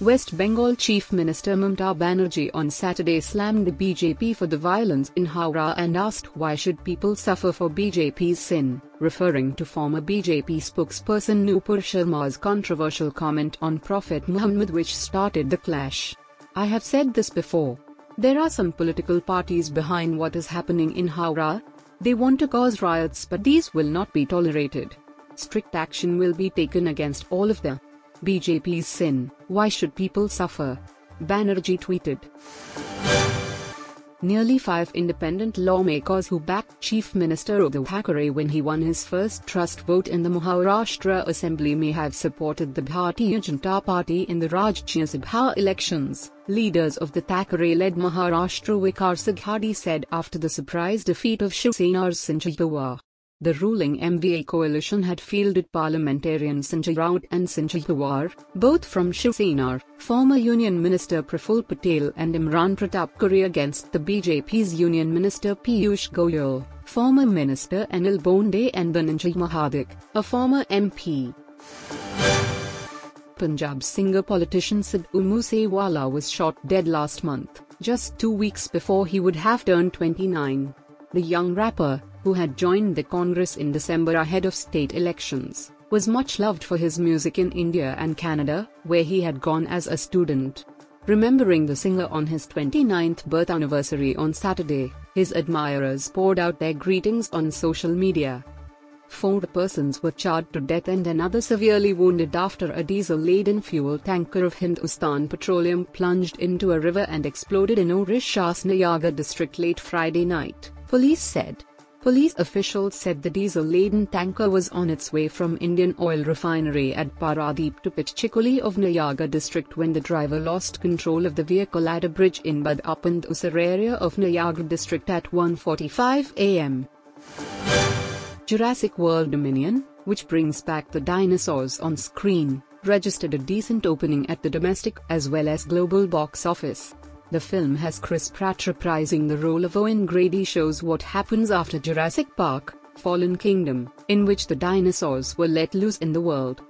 West Bengal Chief Minister Mamata Banerjee on Saturday slammed the BJP for the violence in Howrah and asked why should people suffer for BJP's sin, referring to former BJP spokesperson Nupur Sharma's controversial comment on Prophet Muhammad which started the clash. I have said this before. There are some political parties behind what is happening in Howrah. They want to cause riots but these will not be tolerated. Strict action will be taken against all of them. BJP's sin, why should people suffer? Banerjee tweeted. Nearly five independent lawmakers who backed Chief Minister Uddhav Thackeray when he won his first trust vote in the Maharashtra Assembly may have supported the Bharatiya Janata Party in the Rajya Sabha elections, leaders of the Thackeray-led Maharashtra Vikas Aghadi said after the surprise defeat of Shiv Sena's Sanjay Pawar. The ruling MVA coalition had fielded parliamentarian Sanjay Raut and Sanjay Pawar, both from Shiv Sena, former Union Minister Praful Patel and Imran Pratapgarhi against the BJP's Union Minister Piyush Goyal, former Minister Anil Bonde and Dhananjay Mahadik, a former MP. Punjab singer politician Sidhu Moosewala was shot dead last month, just two weeks before he would have turned 29. The young rapper, who had joined the Congress in December ahead of state elections, was much loved for his music in India and Canada, where he had gone as a student. Remembering the singer on his 29th birth anniversary on Saturday, his admirers poured out their greetings on social media. Four persons were charred to death and another severely wounded after a diesel-laden fuel tanker of Hindustan Petroleum plunged into a river and exploded in Odisha's Nayagarh district late Friday night, police said. Police officials said the diesel-laden tanker was on its way from Indian Oil Refinery at Paradeep to Pichchikuli of Nayagarh district when the driver lost control of the vehicle at a bridge in Badapand Usar area of Nayagarh district at 1.45 am. Jurassic World Dominion, which brings back the dinosaurs on screen, registered a decent opening at the domestic as well as global box office. The film has Chris Pratt reprising the role of Owen Grady shows what happens after Jurassic Park, Fallen Kingdom, in which the dinosaurs were let loose in the world.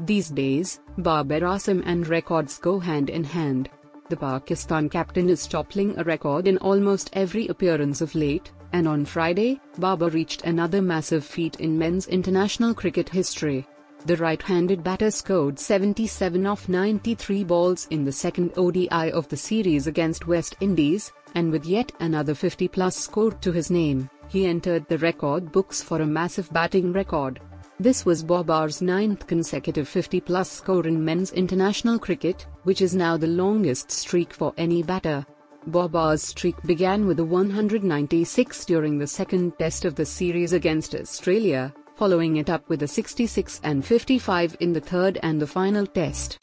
These days, Babar Azam and records go hand in hand. The Pakistan captain is toppling a record in almost every appearance of late, and on Friday, Babar reached another massive feat in men's international cricket history. The right-handed batter scored 77 off 93 balls in the second ODI of the series against West Indies, and with yet another 50-plus score to his name, he entered the record books for a massive batting record. This was Babar's ninth consecutive 50-plus score in men's international cricket, which is now the longest streak for any batter. Babar's streak began with a 196 during the second test of the series against Australia, following it up with a 66 and 55 in the third and the final test.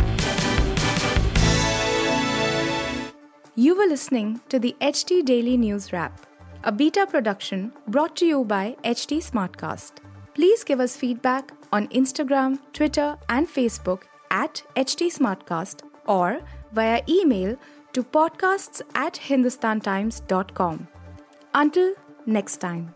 You were listening to the HT Daily News Wrap, a beta production brought to you by HT Smartcast. Please give us feedback on Instagram, Twitter, and Facebook at HT Smartcast or via email to podcasts at hindustantimes.com. Until next time.